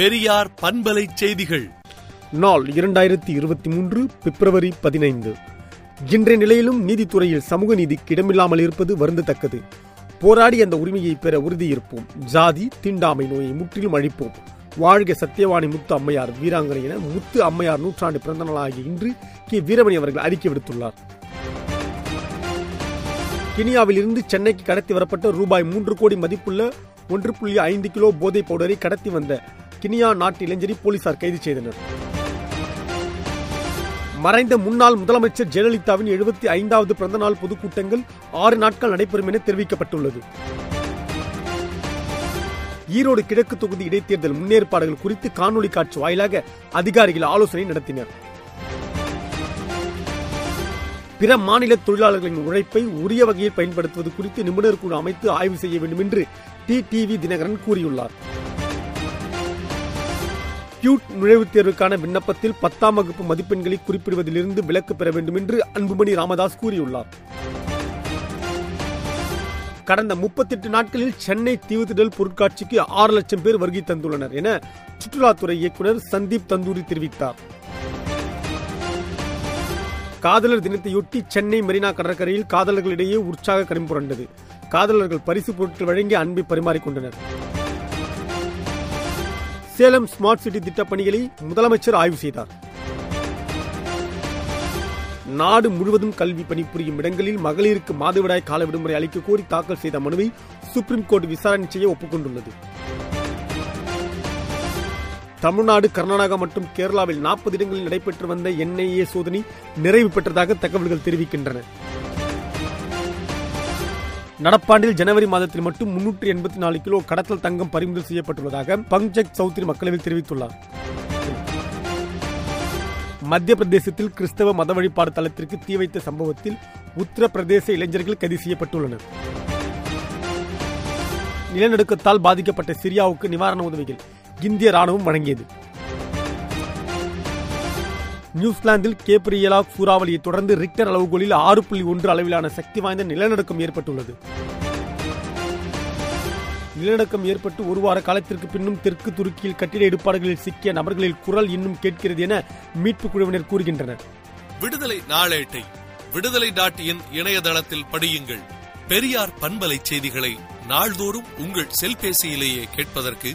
பெரியார் பண்பலை செய்திகள். நாள் இரண்டாயிரத்தி இருபத்தி மூன்று பிப்ரவரி பதினைந்து. இன்றைய நிலையிலும் நீதித்துறையில் சமூக நீதிக்கு இடமில்லாமல் இருப்பது வருந்தத்தக்கது. போராடி அந்த உரிமையை பெற உறுதியிருப்போம். ஜாதி தீண்டாமை நோயை முற்றிலும் அழிப்போம். வாழ்க சத்தியவாணி முத்து அம்மையார் வீராங்கனை என முத்து அம்மையார் நூற்றாண்டு பிறந்த நாளாகிய இன்று கே. வீரமணி அவர்கள் அறிக்கை விடுத்துள்ளார். கினியாவில் இருந்து சென்னைக்கு கடத்தி வரப்பட்ட ரூபாய் மூன்று கோடி மதிப்புள்ள ஒன்று புள்ளி ஐந்து கிலோ போதைப் பவுடரை கடத்தி வந்த கினியா நாட்டு இளைஞரை போலீசார் கைது செய்தனர். மறைந்த முன்னாள் முதலமைச்சர் ஜெயலலிதாவின் எழுபத்தி ஐந்தாவது பிறந்தநாள் பொதுக்கூட்டங்கள் ஆறு நாட்கள் நடைபெறும் என தெரிவிக்கப்பட்டுள்ளது. ஈரோடு கிழக்கு தொகுதி இடைத்தேர்தல் முன்னேற்பாடுகள் குறித்து காணொலி காட்சி வாயிலாக அதிகாரிகள் ஆலோசனை நடத்தினர். பிற மாநில தொழிலாளர்களின் உழைப்பை உரிய வகையில் பயன்படுத்துவது குறித்து நிபுணர் குழு அமைத்து ஆய்வு செய்ய வேண்டும் என்று டி டிவி தினகரன் கூறியுள்ளார். கியூட் நுழைவுத் தேர்வுக்கான விண்ணப்பத்தில் பத்தாம் வகுப்பு மதிப்பெண்களை குறிப்பிடுவதிலிருந்து விலக்கு பெற வேண்டும் என்று அன்புமணி ராமதாஸ் கூறியுள்ளார். கடந்த முப்பத்தெட்டு நாட்களில் சென்னை தீவுத்திடல் பொருட்காட்சிக்கு ஆறு லட்சம் பேர் வருகை தந்துள்ளனர் என சுற்றுலாத்துறை இயக்குநர் சந்தீப் தந்தூரி தெரிவித்தார். காதலர் தினத்தையொட்டி சென்னை மெரினா கடற்கரையில் காதலர்களிடையே உற்சாக கரும்புரண்டது. காதலர்கள் பரிசு பொருட்கள் வழங்கி அன்பை பரிமாறிக்கொண்டனர் சேலம் ஸ்மார்ட் சிட்டி திட்டப் பணிகளை முதலமைச்சர் ஆய்வு செய்தார். நாடு முழுவதும் கல்வி பணிபுரியும் இடங்களில் மகளிருக்கு மாதவிடாய் கால விடுமுறை அளிக்க கோரி தாக்கல் செய்த மனுவை சுப்ரீம் கோர்ட் விசாரணை செய்ய ஒப்புக்கொண்டுள்ளது. தமிழ்நாடு கர்நாடகா மற்றும் கேரளாவில் நாற்பது இடங்களில் நடைபெற்று வந்த என்ஐஏ சோதனை நிறைவு பெற்றதாக தகவல்கள் தெரிவிக்கின்றன. நடப்பாண்டில் ஜனவரி மாதத்தில் மட்டும் முன்னூற்று எண்பத்தி நாலு கிலோ கடத்தல் தங்கம் பறிமுதல் செய்யப்பட்டுள்ளதாக பங்ஜக் சௌத்ரி மக்களவையில் தெரிவித்துள்ளார். மத்திய பிரதேசத்தில் கிறிஸ்தவ மத வழிபாடு தளத்திற்கு தீ வைத்த சம்பவத்தில் உத்தரப்பிரதேச இளைஞர்கள் கைது செய்யப்பட்டுள்ளனர். நிலநடுக்கத்தால் பாதிக்கப்பட்ட சிரியாவுக்கு நிவாரண உதவிகள் இந்திய ராணுவம் வழங்கியது. நியூசிலாந்தில் கேப்ரியலா சூறாவளியை தொடர்ந்து ரிக்டர் அளவுகோலில் ஆறு புள்ளி ஒன்று அளவிலான சக்தி வாய்ந்த நிலநடுக்கம் ஏற்பட்டுள்ளது. நிலநடுக்கம் ஏற்பட்டு ஒரு வார காலத்திற்கு பின்னும் தெற்கு துருக்கியில் கட்டிட இடுபாடுகளில் சிக்கிய நபர்களில் குரல் இன்னும் கேட்கிறது என மீட்பு குழுவினர் கூறுகின்றனர். விடுதலை நாளேட்டை விடுதலை டாட் இன் இணையதளத்தில் படியுங்கள். பெரியார் பண்பலை செய்திகளை நாள்தோறும் உங்கள் செல்பேசியிலேயே கேட்பதற்கு